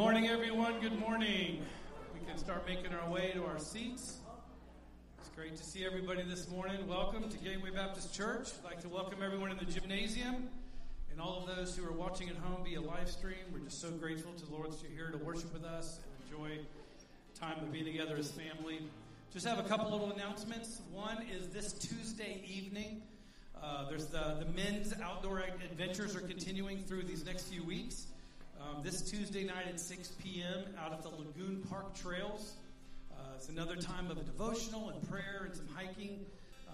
Good morning, everyone. Good morning. We can start making our way to our seats. It's great to see everybody this morning. Welcome to Gateway Baptist Church. I'd like to welcome everyone in the gymnasium and all of those who are watching at home via live stream. We're just so grateful to the Lord that you're here to worship with us and enjoy time of being together as family. Just have a couple little announcements. One is this Tuesday evening. Uh, there's the, the men's outdoor adventures are continuing through these next few weeks. Um, this Tuesday night at 6 p.m. out at the Lagoon Park Trails. Uh, it's another time of a devotional and prayer and some hiking.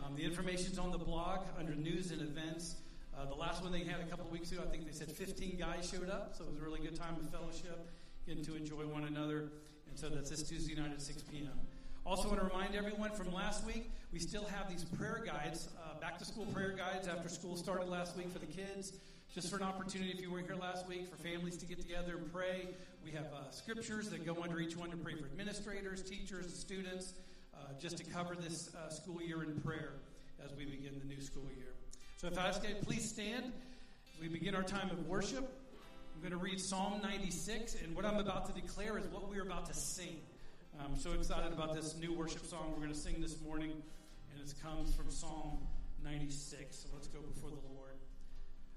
Um, the information's on the blog under news and events. Uh, the last one they had a couple of weeks ago, I think they said 15 guys showed up, so it was a really good time of fellowship, getting to enjoy one another. And so that's this Tuesday night at 6 p.m. Also, want to remind everyone from last week, we still have these prayer guides, uh, back to school prayer guides after school started last week for the kids just for an opportunity, if you were here last week, for families to get together and pray. We have uh, scriptures that go under each one to pray for administrators, teachers, and students, uh, just to cover this uh, school year in prayer as we begin the new school year. So if I ask you, please stand as we begin our time of worship. I'm going to read Psalm 96, and what I'm about to declare is what we're about to sing. I'm so excited about this new worship song we're going to sing this morning, and it comes from Psalm 96. So let's go before the Lord.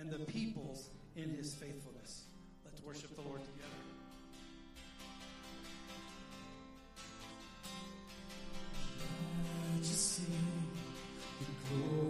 and the peoples in his faithfulness. Let's worship the Lord together. Majesty, the glory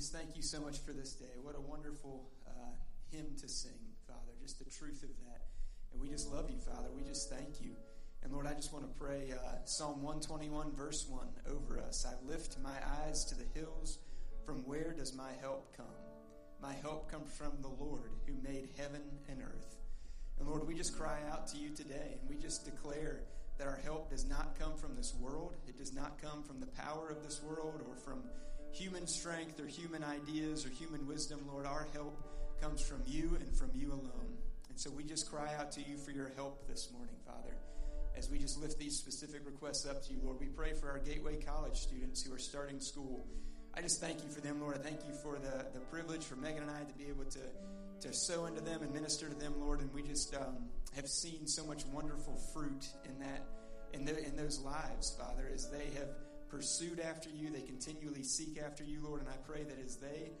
just thank you so much for this day. What a wonderful uh, hymn to sing, Father, just the truth of that. And we just love you, Father. We just thank you. And Lord, I just want to pray uh, Psalm 121, verse 1 over us. I lift my eyes to the hills. From where does my help come? My help comes from the Lord who made heaven and earth. And Lord, we just cry out to you today and we just declare that our help does not come from this world. It does not come from the power of this world or from human strength or human ideas or human wisdom, Lord. Our help comes from you and from you alone. And so we just cry out to you for your help this morning, Father. As we just lift these specific requests up to you, Lord, we pray for our Gateway College students who are starting school. I just thank you for them, Lord. I thank you for the, the privilege for Megan and I to be able to, to sow into them and minister to them, Lord. And we just um, have seen so much wonderful fruit in that, in, the, in those lives, Father, as they have pursued after you. They continually seek after you, Lord. And I pray that as they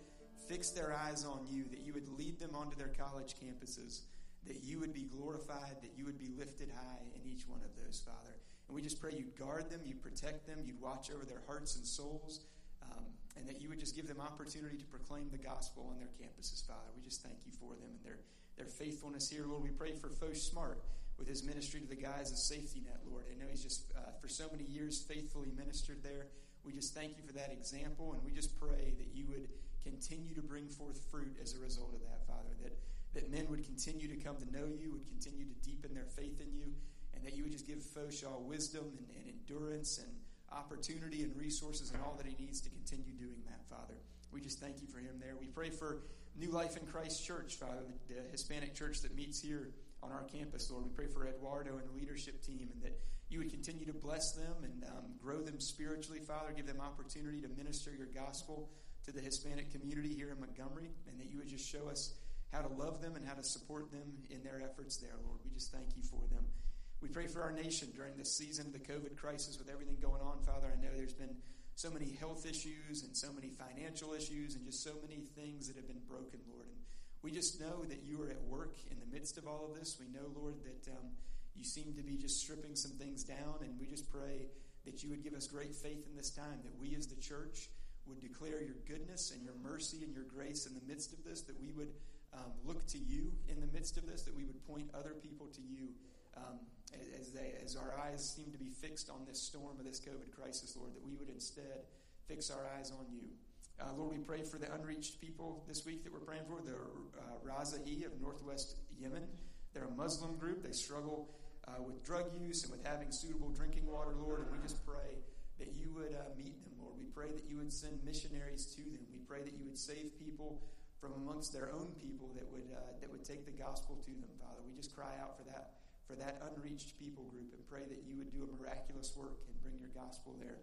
fix their eyes on you, that you would lead them onto their college campuses, that you would be glorified, that you would be lifted high in each one of those, Father. And we just pray you'd guard them, you'd protect them, you'd watch over their hearts and souls, um, and that you would just give them opportunity to proclaim the gospel on their campuses, Father. We just thank you for them and their, their faithfulness here, Lord. We pray for Foch Smart with his ministry to the guys of Safety Net, Lord. I know he's just, uh, for so many years, faithfully ministered there. We just thank you for that example, and we just pray that you would continue to bring forth fruit as a result of that, Father. That, that men would continue to come to know you, would continue to deepen their faith in you, and that you would just give Foshaw wisdom and, and endurance and opportunity and resources and all that he needs to continue doing that, Father. We just thank you for him there. We pray for New Life in Christ Church, Father, the Hispanic church that meets here on our campus, Lord. We pray for Eduardo and the leadership team and that you would continue to bless them and um, grow them spiritually, Father. Give them opportunity to minister your gospel to the Hispanic community here in Montgomery and that you would just show us how to love them and how to support them in their efforts there, Lord. We just thank you for them. We pray for our nation during this season of the COVID crisis with everything going on, Father. I know there's been so many health issues and so many financial issues and just so many things that have been broken, Lord. We just know that you are at work in the midst of all of this. We know, Lord, that um, you seem to be just stripping some things down, and we just pray that you would give us great faith in this time, that we as the church would declare your goodness and your mercy and your grace in the midst of this, that we would um, look to you in the midst of this, that we would point other people to you um, as, they, as our eyes seem to be fixed on this storm of this COVID crisis, Lord, that we would instead fix our eyes on you. Uh, Lord, we pray for the unreached people this week that we're praying for, the uh, Razahi of Northwest Yemen. They're a Muslim group. They struggle uh, with drug use and with having suitable drinking water, Lord, and we just pray that you would uh, meet them, Lord. We pray that you would send missionaries to them. We pray that you would save people from amongst their own people that would uh, that would take the gospel to them, Father. We just cry out for that for that unreached people group and pray that you would do a miraculous work and bring your gospel there.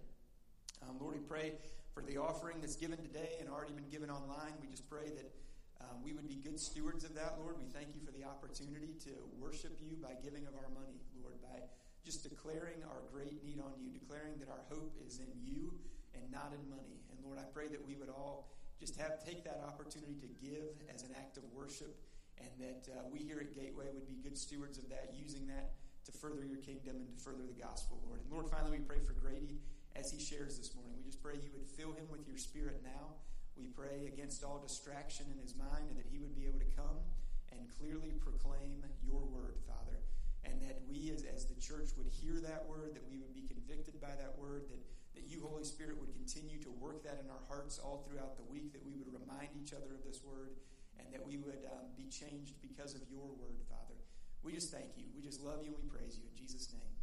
Um, Lord, we pray for the offering that's given today and already been given online. We just pray that um, we would be good stewards of that, Lord. We thank you for the opportunity to worship you by giving of our money, Lord, by just declaring our great need on you, declaring that our hope is in you and not in money. And Lord, I pray that we would all just have take that opportunity to give as an act of worship, and that uh, we here at Gateway would be good stewards of that, using that to further your kingdom and to further the gospel, Lord. And Lord, finally, we pray for Grady as he shares this morning. Just pray you would fill him with your spirit now. We pray against all distraction in his mind and that he would be able to come and clearly proclaim your word, Father. And that we as, as the church would hear that word, that we would be convicted by that word, that, that you, Holy Spirit, would continue to work that in our hearts all throughout the week, that we would remind each other of this word, and that we would um, be changed because of your word, Father. We just thank you. We just love you and we praise you. In Jesus' name.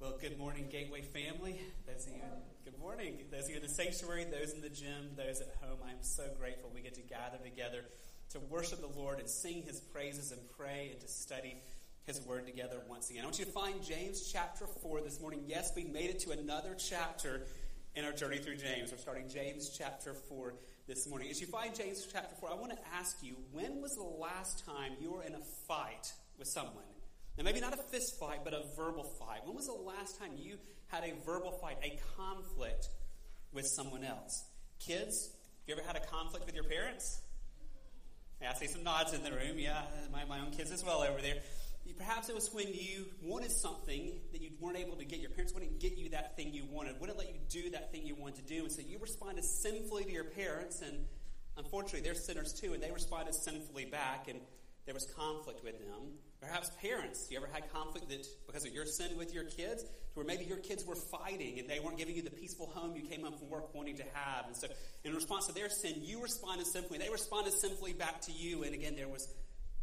Well, good morning, Gateway family. Those of you, good morning. Those of you in the sanctuary, those in the gym, those at home, I'm so grateful we get to gather together to worship the Lord and sing His praises and pray and to study His Word together once again. I want you to find James chapter 4 this morning. Yes, we made it to another chapter in our journey through James. We're starting James chapter 4 this morning. As you find James chapter 4, I want to ask you when was the last time you were in a fight with someone? Now, maybe not a fist fight, but a verbal fight. When was the last time you had a verbal fight, a conflict with someone else? Kids, you ever had a conflict with your parents? Yeah, I see some nods in the room. Yeah, my, my own kids as well over there. Perhaps it was when you wanted something that you weren't able to get. Your parents wouldn't get you that thing you wanted, wouldn't let you do that thing you wanted to do. And so you responded sinfully to your parents, and unfortunately, they're sinners too, and they responded sinfully back, and there was conflict with them. Perhaps parents, you ever had conflict that because of your sin with your kids, where maybe your kids were fighting and they weren't giving you the peaceful home you came home from work wanting to have. And so, in response to their sin, you responded sinfully. They responded sinfully back to you, and again, there was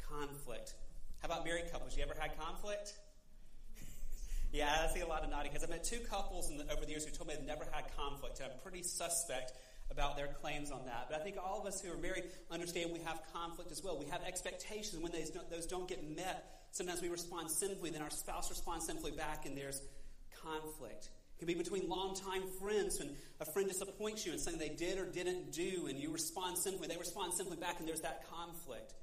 conflict. How about married couples? You ever had conflict? yeah, I see a lot of nodding because I've met two couples the, over the years who told me they've never had conflict, and I'm pretty suspect about their claims on that. But I think all of us who are married understand we have conflict as well. We have expectations. When those don't, those don't get met, sometimes we respond sinfully, then our spouse responds sinfully back, and there's conflict. It can be between longtime friends when a friend disappoints you in something they did or didn't do, and you respond simply. They respond simply back, and there's that conflict.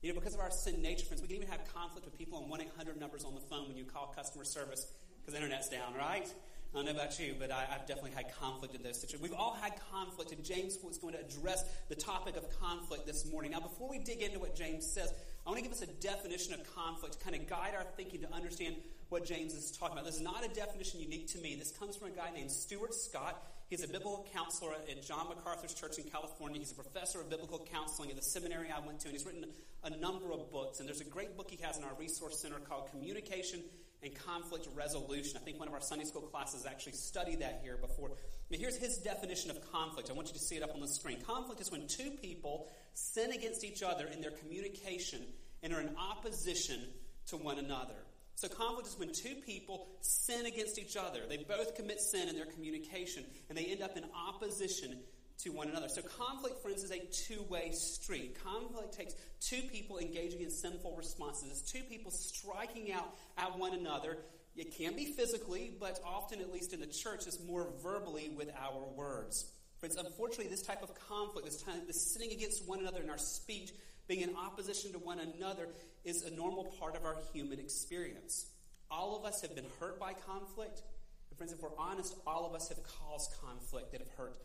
You know, because of our sin nature, friends, we can even have conflict with people on 1 800 numbers on the phone when you call customer service because the internet's down, right? I don't know about you, but I, have definitely had conflict in those situations. We've all had conflict, and James was going to address the topic of conflict this morning. Now, before we dig into what James says, I want to give us a definition of conflict to kind of guide our thinking to understand what James is talking about. This is not a definition unique to me. This comes from a guy named Stuart Scott. He's a biblical counselor at John MacArthur's church in California. He's a professor of biblical counseling at the seminary I went to, and he's written a number of books. And there's a great book he has in our resource center called Communication and conflict resolution. I think one of our Sunday school classes actually studied that here before. Here's his definition of conflict. I want you to see it up on the screen. Conflict is when two people sin against each other in their communication and are in opposition to one another. So, conflict is when two people sin against each other. They both commit sin in their communication, and they end up in opposition to one another. So, conflict, friends, is a two way street. Conflict takes two people engaging in sinful responses. It's two people striking out at one another. It can be physically, but often, at least in the church, it's more verbally with our words. Friends, unfortunately, this type of conflict, this, time, this sitting against one another in our speech, being in opposition to one another, is a normal part of our human experience. All of us have been hurt by conflict. And friends, if we're honest, all of us have caused conflict that have hurt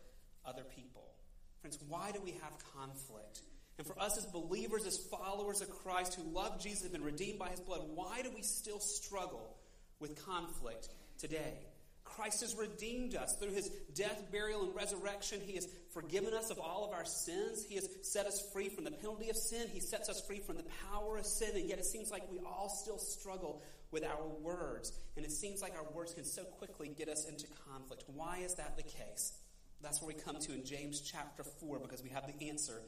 other people. Friends, why do we have conflict? And for us as believers, as followers of Christ who love Jesus and been redeemed by his blood, why do we still struggle with conflict today? Christ has redeemed us through his death, burial, and resurrection. He has forgiven us of all of our sins. He has set us free from the penalty of sin. He sets us free from the power of sin. And yet it seems like we all still struggle with our words. And it seems like our words can so quickly get us into conflict. Why is that the case? That's where we come to in James chapter 4 because we have the answer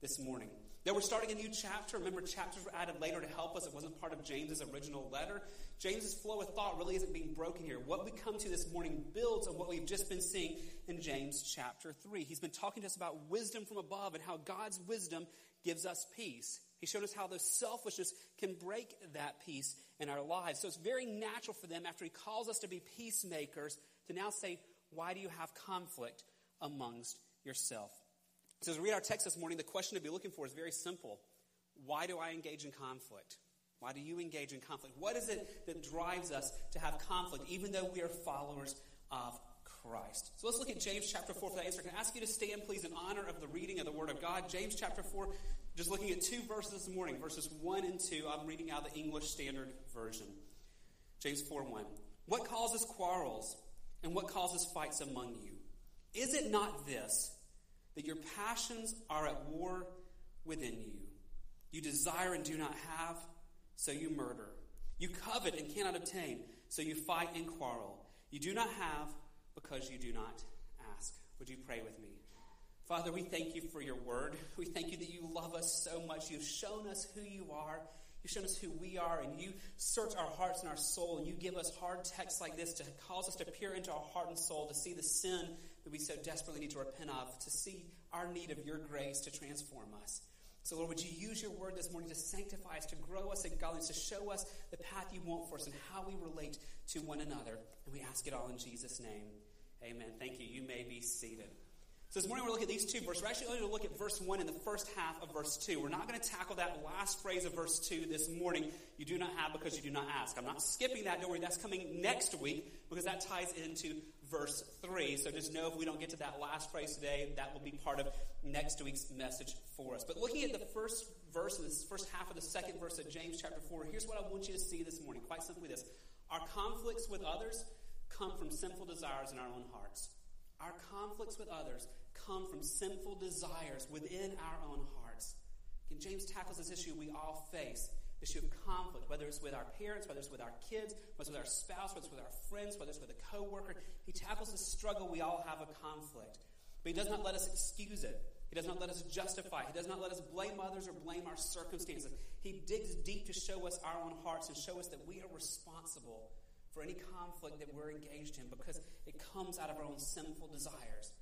this morning. Now we're starting a new chapter. Remember, chapters were added later to help us. It wasn't part of James's original letter. James's flow of thought really isn't being broken here. What we come to this morning builds on what we've just been seeing in James chapter 3. He's been talking to us about wisdom from above and how God's wisdom gives us peace. He showed us how the selfishness can break that peace in our lives. So it's very natural for them, after he calls us to be peacemakers, to now say, Why do you have conflict? Amongst yourself. So, as we read our text this morning, the question to be looking for is very simple Why do I engage in conflict? Why do you engage in conflict? What is it that drives us to have conflict, even though we are followers of Christ. So let's look at James chapter 4 for that answer. Can I ask you to stand, please, in honor of the reading of the Word of God? James chapter 4, just looking at two verses this morning, verses 1 and 2. I'm reading out the English Standard Version. James 4 1. What causes quarrels and what causes fights among you? Is it not this, that your passions are at war within you? You desire and do not have, so you murder. You covet and cannot obtain, so you fight and quarrel. You do not have because you do not ask. Would you pray with me? Father, we thank you for your word. We thank you that you love us so much. You've shown us who you are. You've shown us who we are, and you search our hearts and our soul, and you give us hard texts like this to cause us to peer into our heart and soul, to see the sin that we so desperately need to repent of, to see our need of your grace to transform us. So, Lord, would you use your word this morning to sanctify us, to grow us in godliness, to show us the path you want for us and how we relate to one another? And we ask it all in Jesus' name. Amen. Thank you. You may be seated. So this morning we're looking at these two verses. We're actually going to look at verse 1 in the first half of verse 2. We're not going to tackle that last phrase of verse 2 this morning. You do not have because you do not ask. I'm not skipping that. Don't worry. That's coming next week because that ties into verse 3. So just know if we don't get to that last phrase today, that will be part of next week's message for us. But looking at the first verse, this first half of the second verse of James chapter 4, here's what I want you to see this morning. Quite simply this. Our conflicts with others come from sinful desires in our own hearts. Our conflicts with others come from sinful desires within our own hearts. Again, James tackles this issue we all face issue of conflict, whether it's with our parents, whether it's with our kids, whether it's with our spouse, whether it's with our friends, whether it's with a coworker. He tackles the struggle we all have a conflict. But he does not let us excuse it. He does not let us justify. He does not let us blame others or blame our circumstances. He digs deep to show us our own hearts and show us that we are responsible for any conflict that we're engaged in because it comes out of our own sinful desires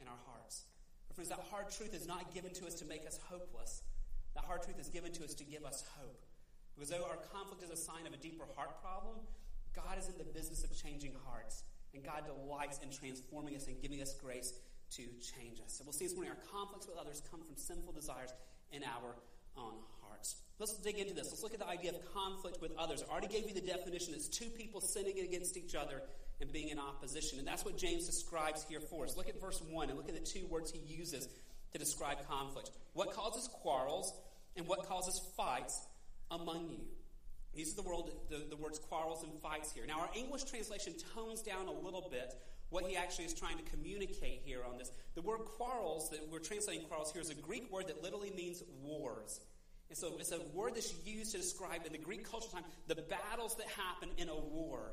in our hearts. But friends, that hard truth is not given to us to make us hopeless. That hard truth is given to us to give us hope. Because though our conflict is a sign of a deeper heart problem, God is in the business of changing hearts. And God delights in transforming us and giving us grace to change us. So we'll see this morning our conflicts with others come from sinful desires in our own hearts. Let's dig into this. Let's look at the idea of conflict with others. I already gave you the definition. It's two people sinning against each other and being in opposition. And that's what James describes here for us. Look at verse 1 and look at the two words he uses to describe conflict. What causes quarrels and what causes fights among you? These are the, world, the, the words quarrels and fights here. Now, our English translation tones down a little bit what he actually is trying to communicate here on this. The word quarrels that we're translating quarrels here is a Greek word that literally means wars. And so it's a word that's used to describe in the Greek cultural time the battles that happen in a war.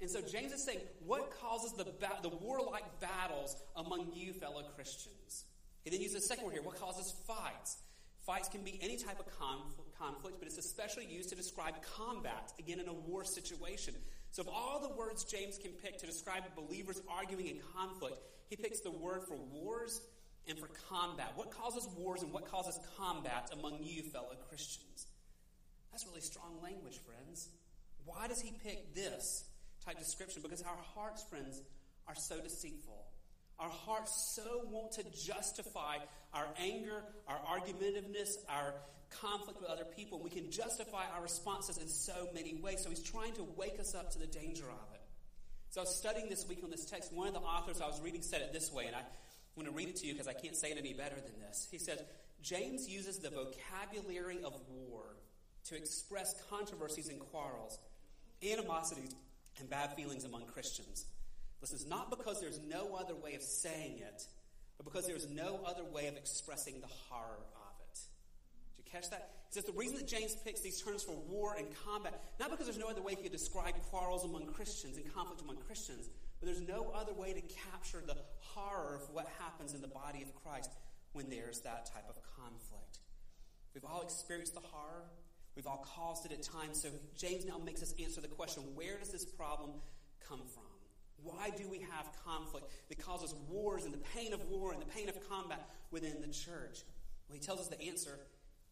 And so James is saying, what causes the, ba- the warlike battles among you, fellow Christians? He then uses a second word here. What causes fights? Fights can be any type of conflict, but it's especially used to describe combat, again, in a war situation. So, of all the words James can pick to describe believers arguing in conflict, he picks the word for wars and for combat. What causes wars and what causes combat among you, fellow Christians? That's really strong language, friends. Why does he pick this type description? Because our hearts, friends, are so deceitful. Our hearts so want to justify our anger, our argumentiveness, our conflict with other people. We can justify our responses in so many ways. So he's trying to wake us up to the danger of it. So I was studying this week on this text. One of the authors I was reading said it this way, and I want to read it to you because I can't say it any better than this. He says, James uses the vocabulary of war to express controversies and quarrels, animosities, and bad feelings among Christians. This is not because there's no other way of saying it, but because there's no other way of expressing the horror of it. Did you catch that? He says the reason that James picks these terms for war and combat, not because there's no other way he could describe quarrels among Christians and conflict among Christians, but there's no other way to capture the horror of what happens in the body of Christ when there's that type of conflict. We've all experienced the horror. We've all caused it at times. So James now makes us answer the question where does this problem come from? Why do we have conflict that causes wars and the pain of war and the pain of combat within the church? Well, he tells us the answer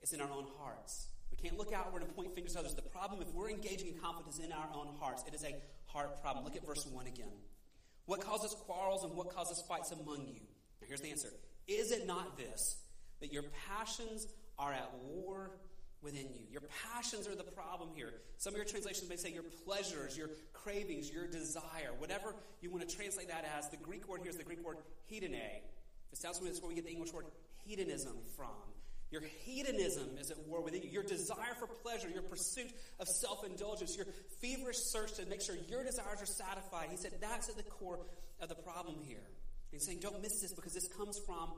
is in our own hearts. We can't look outward and point fingers at others. The problem, if we're engaging in conflict, is in our own hearts. It is a heart problem. Look at verse 1 again. What causes quarrels and what causes fights among you? Now, here's the answer Is it not this, that your passions are at war within you. Your passions are the problem here. Some of your translations may say your pleasures, your cravings, your desire, whatever you want to translate that as. The Greek word here is the Greek word hedone. It sounds familiar, that's where we get the English word hedonism from. Your hedonism is at war within you. Your desire for pleasure, your pursuit of self indulgence, your feverish search to make sure your desires are satisfied. He said that's at the core of the problem here. He's saying, don't miss this because this comes from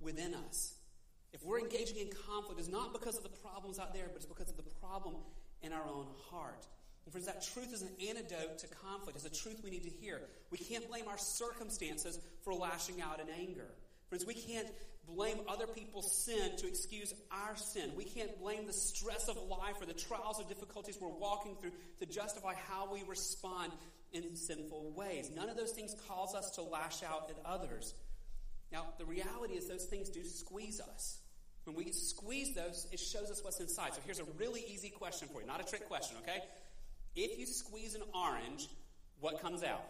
within us. If we're engaging in conflict, it's not because of the problems out there, but it's because of the problem in our own heart. And friends, that truth is an antidote to conflict. It's a truth we need to hear. We can't blame our circumstances for lashing out in anger. Friends, we can't blame other people's sin to excuse our sin. We can't blame the stress of life or the trials or difficulties we're walking through to justify how we respond in sinful ways. None of those things cause us to lash out at others. Now, the reality is those things do squeeze us. When we squeeze those, it shows us what's inside. So here's a really easy question for you, not a trick question, okay? If you squeeze an orange, what comes out?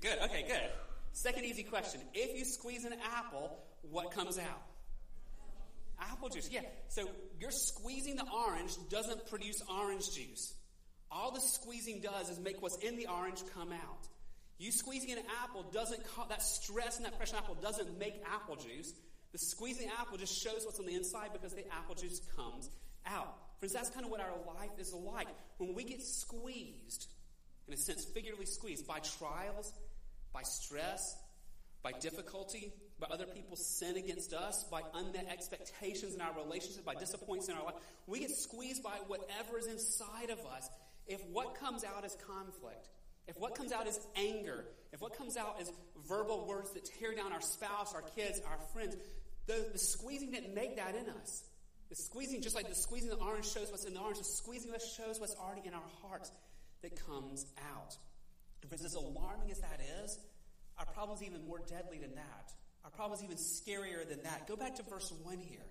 Good, okay, good. Second easy question. If you squeeze an apple, what comes out? Apple juice, yeah. So you're squeezing the orange doesn't produce orange juice. All the squeezing does is make what's in the orange come out. You squeezing an apple doesn't, that stress in that fresh apple doesn't make apple juice. The squeezing apple just shows what's on the inside because the apple juice comes out. Friends, that's kind of what our life is like. When we get squeezed, in a sense, figuratively squeezed by trials, by stress, by difficulty, by other people's sin against us, by unmet expectations in our relationships, by disappointments in our life. We get squeezed by whatever is inside of us. If what comes out is conflict, if what comes out is anger, if what comes out is verbal words that tear down our spouse, our kids, our friends, the, the squeezing didn't make that in us. The squeezing, just like the squeezing of the orange shows what's in the orange, the squeezing us shows what's already in our hearts that comes out. Friends, as alarming as that is, our problem is even more deadly than that. Our problem is even scarier than that. Go back to verse 1 here.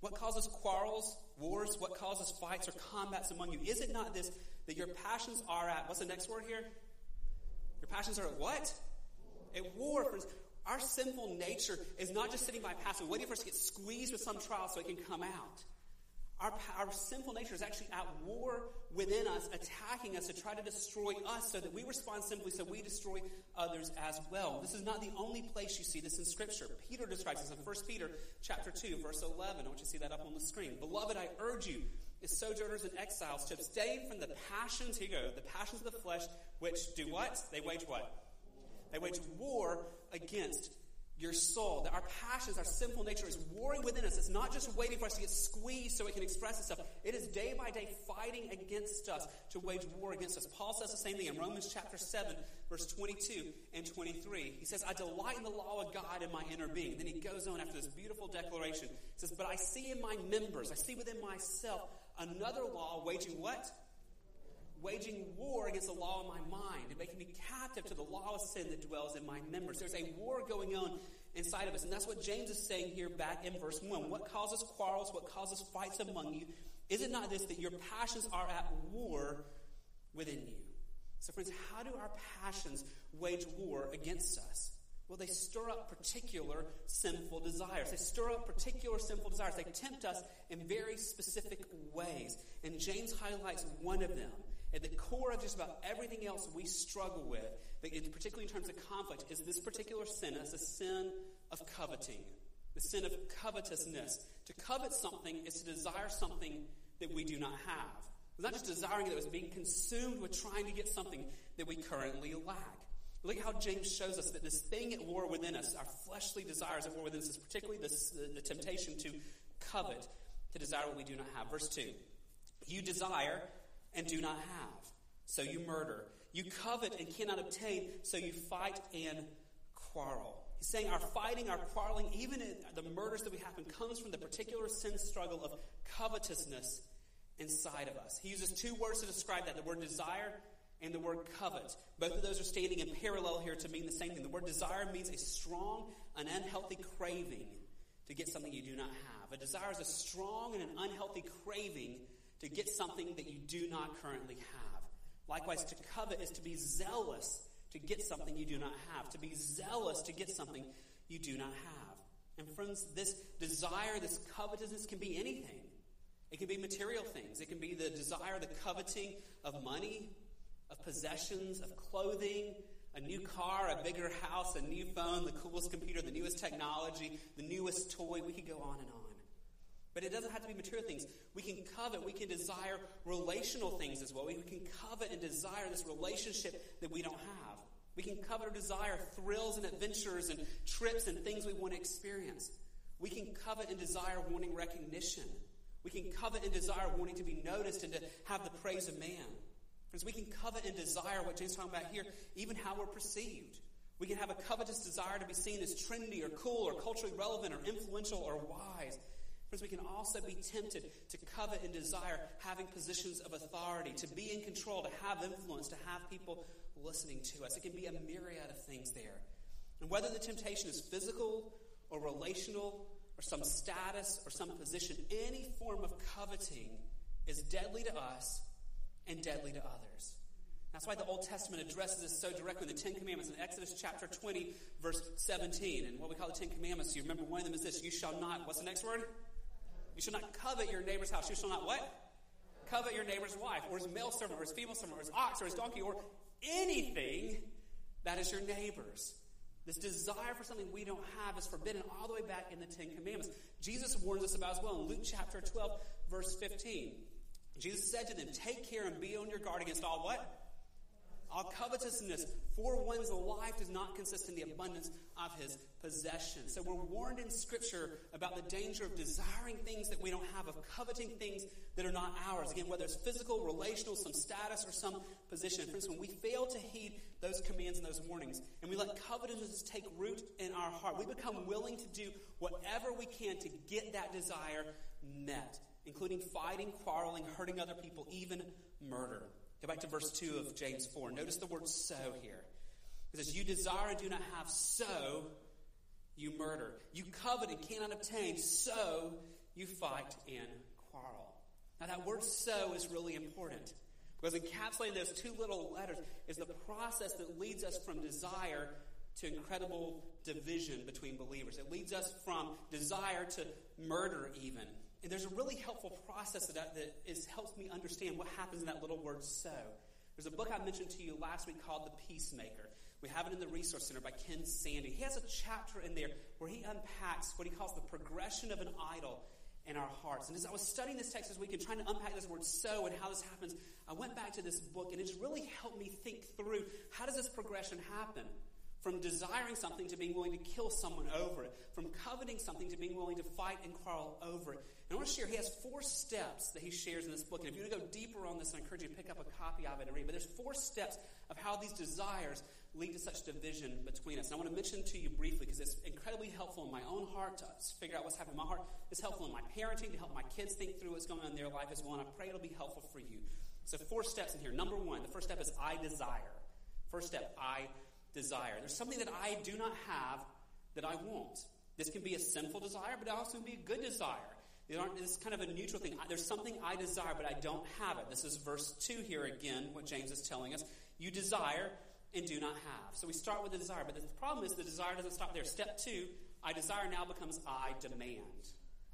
What causes quarrels, wars? What causes fights or combats among you? Is it not this that your passions are at, what's the next word here? Your passions are at what? At war. Friends. Our sinful nature is not just sitting by passive, waiting for us to get squeezed with some trial so it can come out. Our, our sinful nature is actually at war within us, attacking us to try to destroy us so that we respond simply so we destroy others as well. This is not the only place you see this in Scripture. Peter describes this in 1 Peter chapter 2, verse 11. I want you to see that up on the screen. Beloved, I urge you, as sojourners and exiles, to abstain from the passions, here you go, the passions of the flesh, which do what? They wage what? They wage war against your soul. That our passions, our sinful nature is warring within us. It's not just waiting for us to get squeezed so it can express itself. It is day by day fighting against us to wage war against us. Paul says the same thing in Romans chapter 7, verse 22 and 23. He says, I delight in the law of God in my inner being. Then he goes on after this beautiful declaration. He says, But I see in my members, I see within myself another law waging what? Waging war against the law of my mind and making me captive to the law of sin that dwells in my members. There's a war going on inside of us. And that's what James is saying here back in verse 1. What causes quarrels? What causes fights among you? Is it not this that your passions are at war within you? So, friends, how do our passions wage war against us? Well, they stir up particular sinful desires. They stir up particular sinful desires. They tempt us in very specific ways. And James highlights one of them. At the core of just about everything else we struggle with, particularly in terms of conflict, is this particular sin. It's a sin of coveting, the sin of covetousness. To covet something is to desire something that we do not have. It's not just desiring it, it's being consumed with trying to get something that we currently lack. Look at how James shows us that this thing at war within us, our fleshly desires at war within us, is particularly this, the, the temptation to covet, to desire what we do not have. Verse 2 You desire and do not have. So you murder. You covet and cannot obtain, so you fight and quarrel. He's saying our fighting, our quarreling, even the murders that we happen, comes from the particular sin struggle of covetousness inside of us. He uses two words to describe that the word desire and the word covet. Both of those are standing in parallel here to mean the same thing. The word desire means a strong, an unhealthy craving to get something you do not have. A desire is a strong and an unhealthy craving to get something that you do not currently have. Likewise, to covet is to be zealous to get something you do not have, to be zealous to get something you do not have. And friends, this desire, this covetousness can be anything. It can be material things. It can be the desire, the coveting of money, of possessions, of clothing, a new car, a bigger house, a new phone, the coolest computer, the newest technology, the newest toy. We could go on and on. But it doesn't have to be material things. We can covet, we can desire relational things as well. We can covet and desire this relationship that we don't have. We can covet or desire thrills and adventures and trips and things we want to experience. We can covet and desire wanting recognition. We can covet and desire wanting to be noticed and to have the praise of man. Friends, we can covet and desire what James is talking about here, even how we're perceived. We can have a covetous desire to be seen as trendy or cool or culturally relevant or influential or wise. Friends, we can also be tempted to covet and desire having positions of authority, to be in control, to have influence, to have people listening to us. It can be a myriad of things there. And whether the temptation is physical or relational or some status or some position, any form of coveting is deadly to us and deadly to others. That's why the Old Testament addresses this so directly in the Ten Commandments in Exodus chapter 20, verse 17. And what we call the Ten Commandments, you remember one of them is this You shall not, what's the next word? You shall not covet your neighbor's house. You shall not what? Covet your neighbor's wife, or his male servant, or his female servant, or his ox, or his donkey, or anything that is your neighbor's. This desire for something we don't have is forbidden all the way back in the Ten Commandments. Jesus warns us about as well in Luke chapter 12, verse 15. Jesus said to them, Take care and be on your guard against all what? All covetousness, for one's life does not consist in the abundance of his possessions. So we're warned in Scripture about the danger of desiring things that we don't have, of coveting things that are not ours. Again, whether it's physical, relational, some status, or some position. Friends, when we fail to heed those commands and those warnings, and we let covetousness take root in our heart, we become willing to do whatever we can to get that desire met, including fighting, quarreling, hurting other people, even murder. Go back to verse 2 of James 4. Notice the word so here. It says, You desire and do not have, so you murder. You covet and cannot obtain, so you fight and quarrel. Now, that word so is really important because encapsulating those two little letters is the process that leads us from desire to incredible division between believers. It leads us from desire to murder, even. And there's a really helpful process that, that is, helps me understand what happens in that little word so. There's a book I mentioned to you last week called The Peacemaker. We have it in the Resource Center by Ken Sande. He has a chapter in there where he unpacks what he calls the progression of an idol in our hearts. And as I was studying this text this week and trying to unpack this word so and how this happens, I went back to this book and it's really helped me think through how does this progression happen? From desiring something to being willing to kill someone over it. From coveting something to being willing to fight and quarrel over it. And I want to share, he has four steps that he shares in this book. And if you want to go deeper on this, I encourage you to pick up a copy of it and read. But there's four steps of how these desires lead to such division between us. And I want to mention to you briefly because it's incredibly helpful in my own heart to figure out what's happening in my heart. It's helpful in my parenting to help my kids think through what's going on in their life as well. And I pray it'll be helpful for you. So, four steps in here. Number one, the first step is I desire. First step, I desire. There's something that I do not have that I want. This can be a sinful desire, but it also can be a good desire. It's kind of a neutral thing. There's something I desire, but I don't have it. This is verse 2 here again, what James is telling us. You desire and do not have. So we start with the desire, but the problem is the desire doesn't stop there. Step 2, I desire now becomes I demand.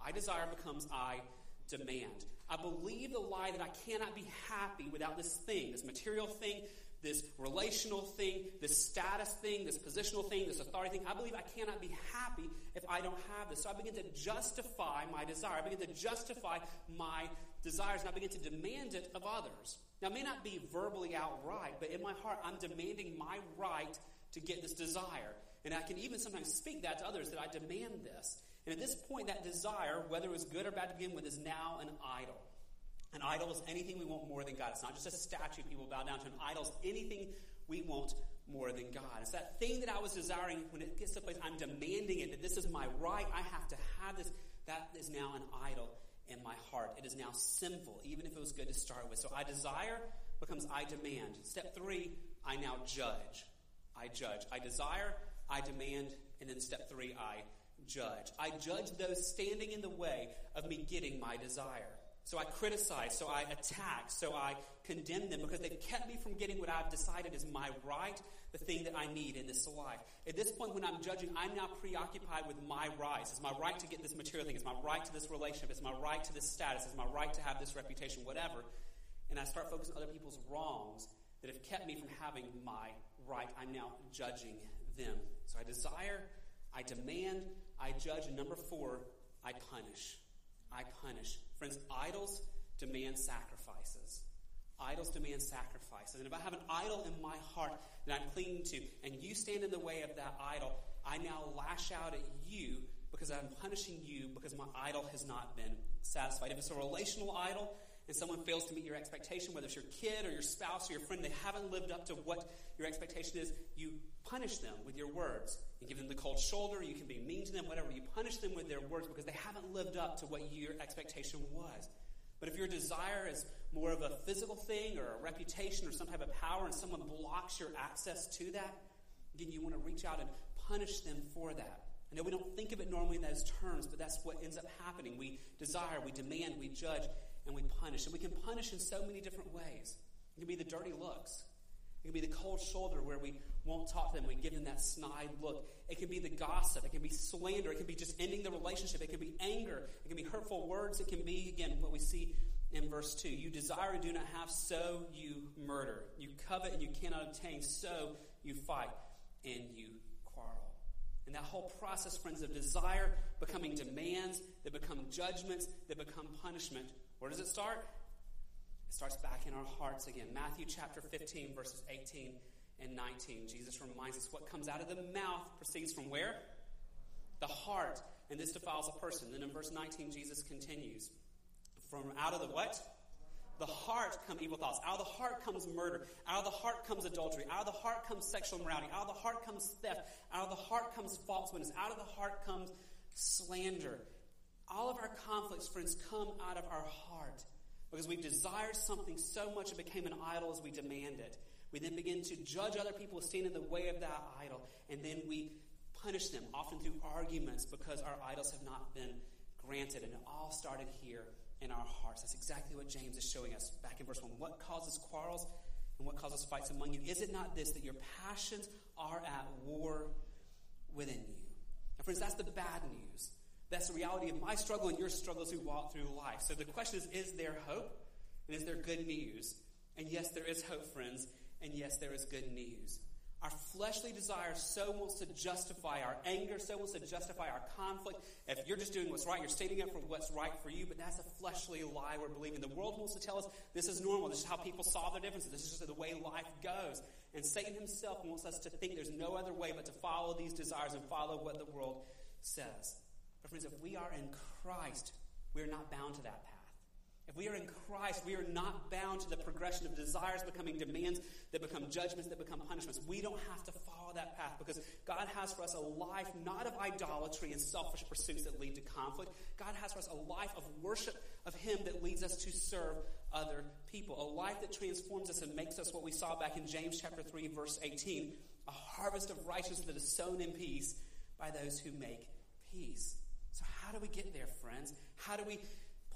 I desire becomes I demand. I believe the lie that I cannot be happy without this thing, this material thing, this relational thing, this status thing, this positional thing, this authority thing. I believe I cannot be happy if I don't have this. So I begin to justify my desire. I begin to justify my desires, and I begin to demand it of others. Now, it may not be verbally outright, but in my heart, I'm demanding my right to get this desire. And I can even sometimes speak that to others that I demand this. And at this point, that desire, whether it was good or bad to begin with, is now an idol. An idol is anything we want more than God. It's not just a statue people bow down to. An idol is anything we want more than God. It's that thing that I was desiring when it gets to a place I'm demanding it, that this is my right, I have to have this. That is now an idol in my heart. It is now sinful, even if it was good to start with. So I desire becomes I demand. Step three, I now judge. I judge. I desire, I demand, and then step three, I judge. I judge those standing in the way of me getting my desire. So I criticize, so I attack, so I condemn them because they've kept me from getting what I've decided is my right, the thing that I need in this life. At this point, when I'm judging, I'm now preoccupied with my rights. It's my right to get this material thing. It's my right to this relationship. It's my right to this status. It's my right to have this reputation, whatever. And I start focusing on other people's wrongs that have kept me from having my right. I'm now judging them. So I desire, I demand, I judge, and number four, I punish. I punish. Friends, idols demand sacrifices. Idols demand sacrifices. And if I have an idol in my heart that I'm clinging to, and you stand in the way of that idol, I now lash out at you because I'm punishing you because my idol has not been satisfied. If it's a relational idol, and someone fails to meet your expectation, whether it's your kid or your spouse or your friend, they haven't lived up to what your expectation is, you punish them with your words. You give them the cold shoulder, you can be mean to them, whatever. You punish them with their words because they haven't lived up to what your expectation was. But if your desire is more of a physical thing or a reputation or some type of power and someone blocks your access to that, again, you want to reach out and punish them for that. I know we don't think of it normally in those terms, but that's what ends up happening. We desire, we demand, we judge, and we punish. And we can punish in so many different ways. It can be the dirty looks. It can be the cold shoulder where we won't talk to them. We give them that snide look. It can be the gossip. It can be slander. It can be just ending the relationship. It can be anger. It can be hurtful words. It can be, again, what we see in verse 2. You desire and do not have, so you murder. You covet and you cannot obtain, so you fight and you quarrel. And that whole process, friends, of desire becoming demands, that become judgments, that become punishment, where does it start? It starts back in our hearts again. Matthew chapter 15, verses 18 and 19. Jesus reminds us what comes out of the mouth proceeds from where? The heart. And this defiles a person. Then in verse 19, Jesus continues. From out of the what? The heart come evil thoughts. Out of the heart comes murder. Out of the heart comes adultery. Out of the heart comes sexual morality. Out of the heart comes theft. Out of the heart comes false witness. Out of the heart comes slander. All of our conflicts, friends, come out of our heart because we desired something so much it became an idol as we demand it. We then begin to judge other people, stand in the way of that idol, and then we punish them, often through arguments, because our idols have not been granted. And it all started here in our hearts. That's exactly what James is showing us back in verse 1. What causes quarrels and what causes fights among you? Is it not this, that your passions are at war within you? Now, friends, that's the bad news. That's the reality of my struggle and your struggle as we walk through life. So the question is is there hope? And is there good news? And yes, there is hope, friends. And yes, there is good news. Our fleshly desire so wants to justify our anger, so wants to justify our conflict. If you're just doing what's right, you're standing up for what's right for you, but that's a fleshly lie we're believing. The world wants to tell us this is normal, this is how people solve their differences, this is just the way life goes. And Satan himself wants us to think there's no other way but to follow these desires and follow what the world says. Friends, if we are in Christ, we are not bound to that path. If we are in Christ, we are not bound to the progression of desires becoming demands that become judgments that become punishments. We don't have to follow that path because God has for us a life not of idolatry and selfish pursuits that lead to conflict. God has for us a life of worship of Him that leads us to serve other people. A life that transforms us and makes us what we saw back in James chapter 3 verse 18, a harvest of righteousness that is sown in peace by those who make peace. How do we get there, friends? How do we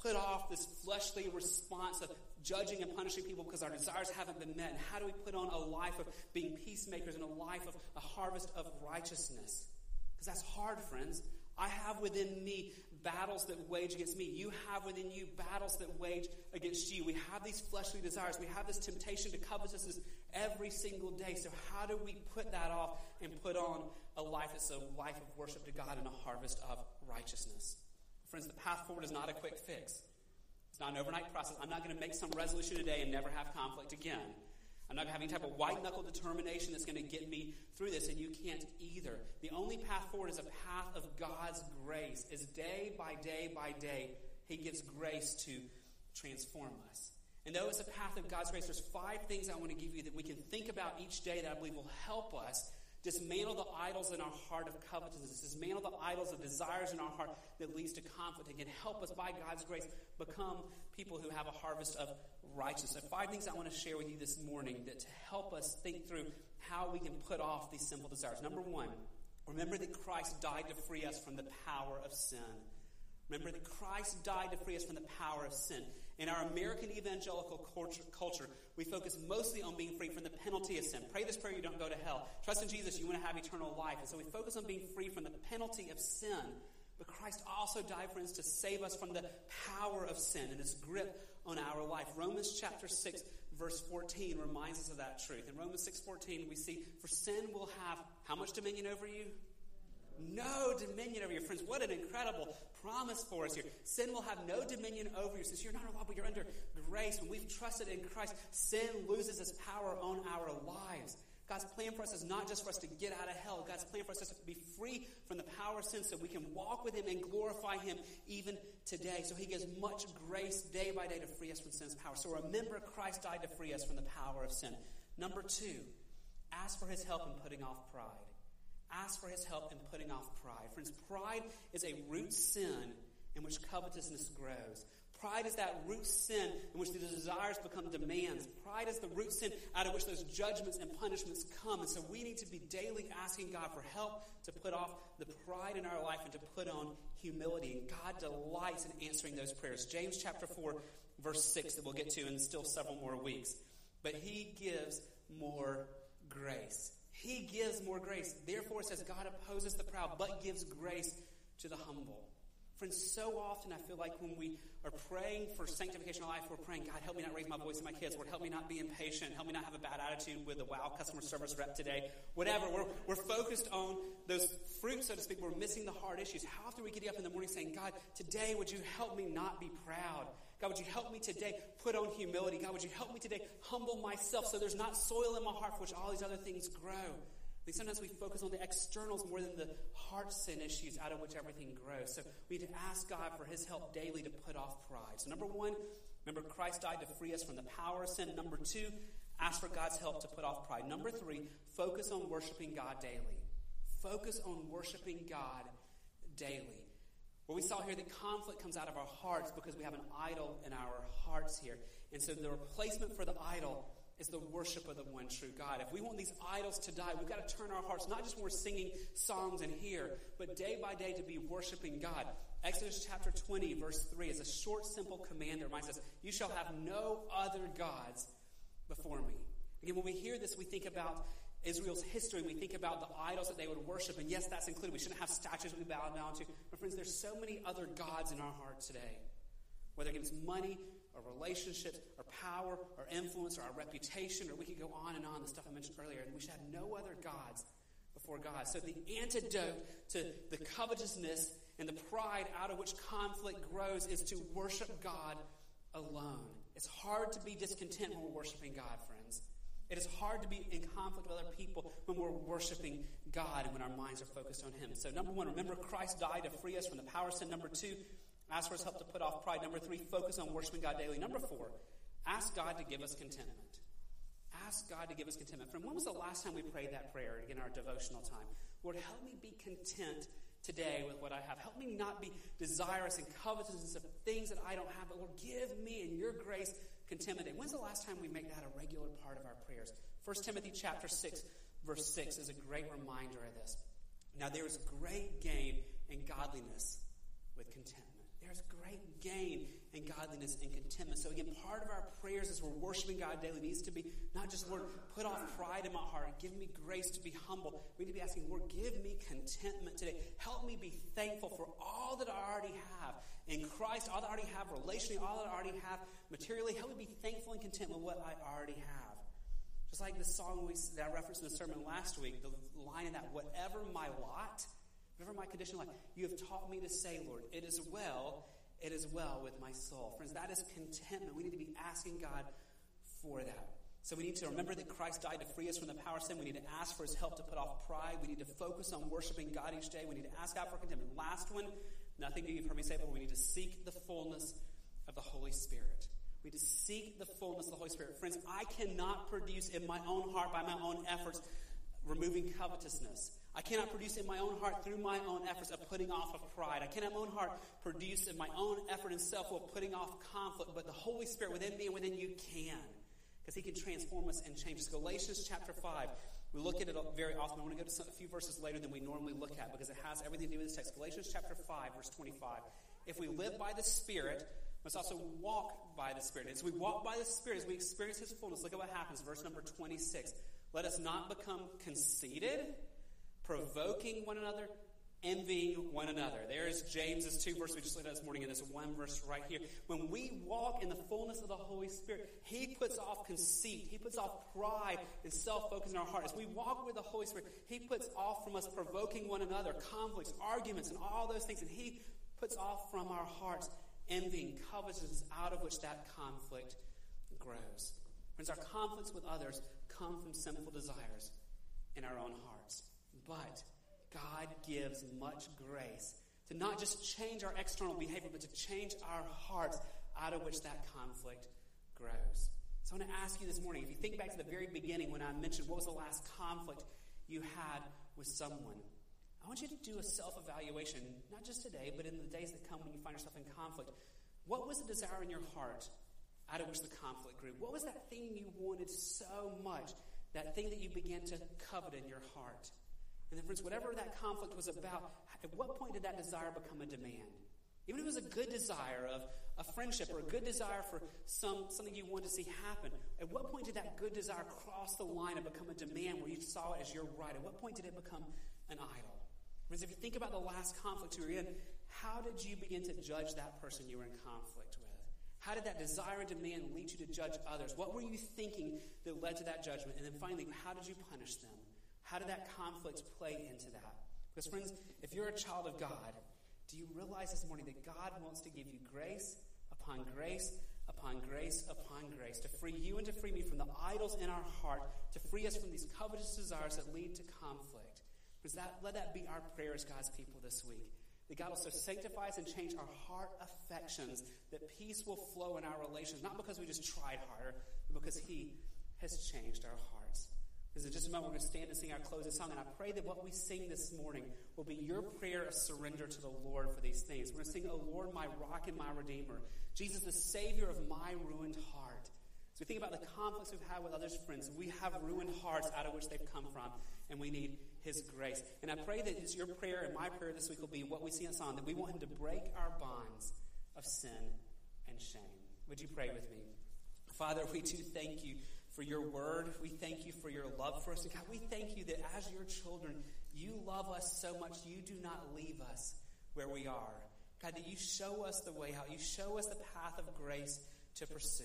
put off this fleshly response of judging and punishing people because our desires haven't been met? And how do we put on a life of being peacemakers and a life of a harvest of righteousness? Because that's hard, friends. I have within me battles that wage against me. You have within you battles that wage against you. We have these fleshly desires. We have this temptation to covetousness every single day. So, how do we put that off and put on a life that's a life of worship to God and a harvest of righteousness? Friends, the path forward is not a quick fix. It's not an overnight process. I'm not going to make some resolution today and never have conflict again. I'm not having type of white knuckle determination that's going to get me through this, and you can't either. The only path forward is a path of God's grace. As day by day by day, He gives grace to transform us. And though it's a path of God's grace, there's five things I want to give you that we can think about each day that I believe will help us Dismantle the idols in our heart of covetousness. Dismantle the idols of desires in our heart that leads to conflict and can help us, by God's grace, become people who have a harvest of righteousness. Five things I want to share with you this morning that to help us think through how we can put off these simple desires. Number one, remember that Christ died to free us from the power of sin. Remember that Christ died to free us from the power of sin. In our American evangelical culture, culture, we focus mostly on being free from the penalty of sin. Pray this prayer, you don't go to hell. Trust in Jesus, you want to have eternal life. And so we focus on being free from the penalty of sin. But Christ also died for us to save us from the power of sin and its grip on our life. Romans chapter 6, verse 14 reminds us of that truth. In Romans 6:14, we see, For sin will have how much dominion over you? No dominion over your friends. What an incredible promise for us here. Sin will have no dominion over you. Since you're not under law, but you're under grace. When we've trusted in Christ, sin loses its power on our lives. God's plan for us is not just for us to get out of hell. God's plan for us is to be free from the power of sin so we can walk with Him and glorify Him even today. So He gives much grace day by day to free us from sin's power. So remember, Christ died to free us from the power of sin. Number two, ask for His help in putting off pride. Ask for His help in putting off pride. Friends, pride is a root sin in which covetousness grows. Pride is that root sin in which the desires become demands. Pride is the root sin out of which those judgments and punishments come. And so we need to be daily asking God for help to put off the pride in our life and to put on humility. And God delights in answering those prayers. James chapter 4, verse 6, that we'll get to in still several more weeks. But He gives more grace. He gives more grace. Therefore, it says God opposes the proud, but gives grace to the humble. Friends, so often I feel like when we are praying for sanctification of life, we're praying, God, help me not raise my voice to my kids. Lord, help me not be impatient. Help me not have a bad attitude with the wow customer service rep today. Whatever. We're, we're focused on those fruits, so to speak. We're missing the hard issues. How often we get up in the morning saying, God, today would you help me not be proud? God, would you help me today put on humility? God, would you help me today humble myself so there's not soil in my heart for which all these other things grow? Think sometimes we focus on the externals more than the heart sin issues out of which everything grows. So we need to ask God for His help daily to put off pride. So, number one, remember Christ died to free us from the power of sin. Number two, ask for God's help to put off pride. Number three, focus on worshiping God daily. Focus on worshiping God daily. Well, we saw here that conflict comes out of our hearts because we have an idol in our hearts here. And so the replacement for the idol is the worship of the one true God. If we want these idols to die, we've got to turn our hearts, not just when we're singing songs in here, but day by day to be worshiping God. Exodus chapter 20, verse 3 is a short, simple command that reminds us, You shall have no other gods before me. Again, when we hear this, we think about Israel's history, we think about the idols that they would worship, and yes, that's included. We shouldn't have statues we bow down to. But friends, there's so many other gods in our hearts today. Whether it gives money, or relationships, our power, our influence, or our reputation, or we could go on and on, the stuff I mentioned earlier, and we should have no other gods before God. So the antidote to the covetousness and the pride out of which conflict grows is to worship God alone. It's hard to be discontent when we're worshiping God, friends. It is hard to be in conflict with other people when we're worshiping God and when our minds are focused on Him. So, number one, remember Christ died to free us from the power of sin. Number two, Ask for his help to put off pride. Number three, focus on worshiping God daily. Number four, ask God to give us contentment. Ask God to give us contentment. Friend, when was the last time we prayed that prayer in our devotional time? Lord, help me be content today with what I have. Help me not be desirous and covetous of things that I don't have, but Lord, give me in your grace contentment. When's the last time we make that a regular part of our prayers? 1 Timothy chapter 6, verse 6 is a great reminder of this. Now there is great gain in godliness with contentment there's great gain in godliness and contentment. So, again, part of our prayers as we're worshiping God daily needs to be not just, Lord, put off pride in my heart. Give me grace to be humble. We need to be asking, Lord, give me contentment today. Help me be thankful for all that I already have in Christ, all that I already have relationally, all that I already have materially. Help me be thankful and content with what I already have. Just like the song we, that I referenced in the sermon last week, the line in that, whatever my lot, Whatever my condition life, you have taught me to say, Lord, it is well, it is well with my soul. Friends, that is contentment. We need to be asking God for that. So we need to remember that Christ died to free us from the power of sin. We need to ask for his help to put off pride. We need to focus on worshiping God each day. We need to ask God for contentment. Last one, nothing. You've heard me say but We need to seek the fullness of the Holy Spirit. We need to seek the fullness of the Holy Spirit. Friends, I cannot produce in my own heart, by my own efforts, removing covetousness. I cannot produce in my own heart through my own efforts of putting off of pride. I cannot my own heart produce in my own effort and self will putting off conflict, but the Holy Spirit within me and within you can. Because He can transform us and change us. Galatians chapter 5. We look at it very often. I want to go to a few verses later than we normally look at because it has everything to do with this text. Galatians chapter 5, verse 25. if we live by the Spirit, must also walk by the Spirit. As we walk by the Spirit, as we experience His fullness, look at what happens. Verse number 26. Let us not become conceited, provoking one another, envying one another. There's James's two verses we just looked at this morning, and this one verse right here. When we walk in the fullness of the Holy Spirit, He puts off conceit, He puts off pride and self focus in our heart. As we walk with the Holy Spirit, He puts off from us provoking one another, conflicts, arguments, and all those things, and He puts off from our hearts envying, covetousness, out of which that conflict grows. Friends, our conflicts with others come from sinful desires in our own hearts. But God gives much grace to not just change our external behavior, but to change our hearts out of which that conflict grows. So I want to ask you this morning if you think back to the very beginning when I mentioned what was the last conflict you had with someone, I want you to do a self evaluation, not just today, but in the days that come when you find yourself in conflict. What was the desire in your heart out of which the conflict grew? What was that thing you wanted so much? That thing that you began to covet in your heart? And then, friends, whatever that conflict was about, at what point did that desire become a demand? Even if it was a good desire of a friendship or a good desire for some, something you wanted to see happen, at what point did that good desire cross the line and become a demand where you saw it as your right? At what point did it become an idol? Because if you think about the last conflict you were in, how did you begin to judge that person you were in conflict with? How did that desire and demand lead you to judge others? What were you thinking that led to that judgment? And then finally, how did you punish them? How did that conflict play into that? Because, friends, if you're a child of God, do you realize this morning that God wants to give you grace upon grace upon grace upon grace to free you and to free me from the idols in our heart, to free us from these covetous desires that lead to conflict? Because that, let that be our prayer as God's people this week. That God will so sanctify us and change our heart affections, that peace will flow in our relations, not because we just tried harder, but because He has changed our heart. Because in just a moment, we're going to stand and sing our closing song. And I pray that what we sing this morning will be your prayer of surrender to the Lord for these things. We're going to sing, O Lord, my rock and my redeemer. Jesus, the Savior of my ruined heart. So we think about the conflicts we've had with others' friends. We have ruined hearts out of which they've come from, and we need His grace. And I pray that it's your prayer and my prayer this week will be what we see in Psalm, that we want Him to break our bonds of sin and shame. Would you pray with me? Father, we do thank you for your word. We thank you for your love for us. God, we thank you that as your children, you love us so much, you do not leave us where we are. God, that you show us the way out. You show us the path of grace to pursue.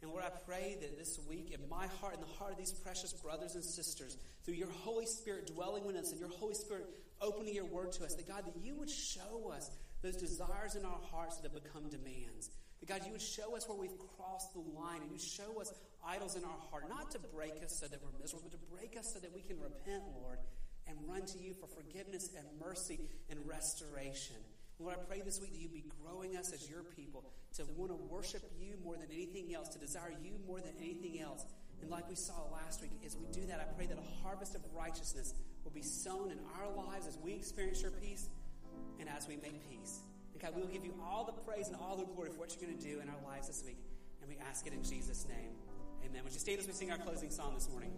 And Lord, I pray that this week, in my heart, in the heart of these precious brothers and sisters, through your Holy Spirit dwelling within us and your Holy Spirit opening your word to us, that God, that you would show us those desires in our hearts that have become demands. That God, you would show us where we've crossed the line and you show us idols in our heart, not to break us so that we're miserable, but to break us so that we can repent, Lord, and run to you for forgiveness and mercy and restoration. Lord, I pray this week that you be growing us as your people to want to worship you more than anything else, to desire you more than anything else. And like we saw last week, as we do that, I pray that a harvest of righteousness will be sown in our lives as we experience your peace and as we make peace. And God, we will give you all the praise and all the glory for what you're going to do in our lives this week. And we ask it in Jesus' name. Amen. Would you stand as we sing our closing song this morning?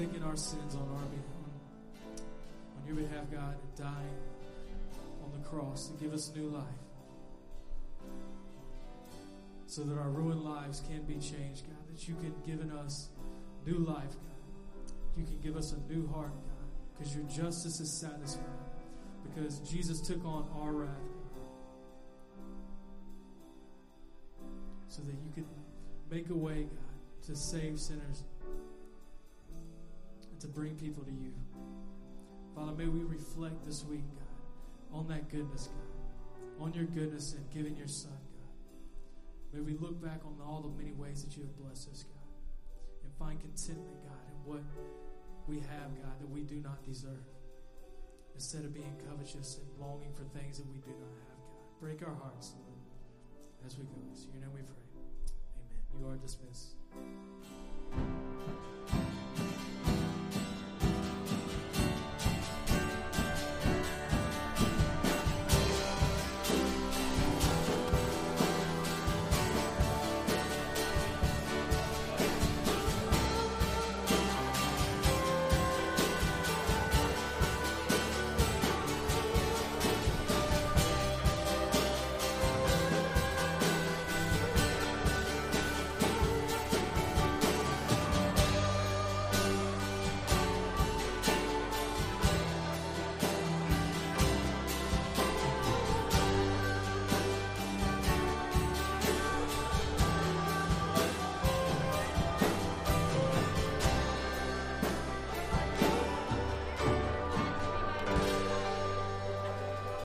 Taking our sins on our behalf, on your behalf, God, and dying on the cross to give us new life. So that our ruined lives can be changed, God. That you can given us new life, God. You can give us a new heart, God. Because your justice is satisfied. Because Jesus took on our wrath. So that you could make a way, God, to save sinners bring people to you. Father, may we reflect this week, God, on that goodness, God, on your goodness and giving your Son, God. May we look back on all the many ways that you have blessed us, God, and find contentment, God, in what we have, God, that we do not deserve. Instead of being covetous and longing for things that we do not have, God. Break our hearts, Lord, as we go. In your name we pray. Amen. You are dismissed.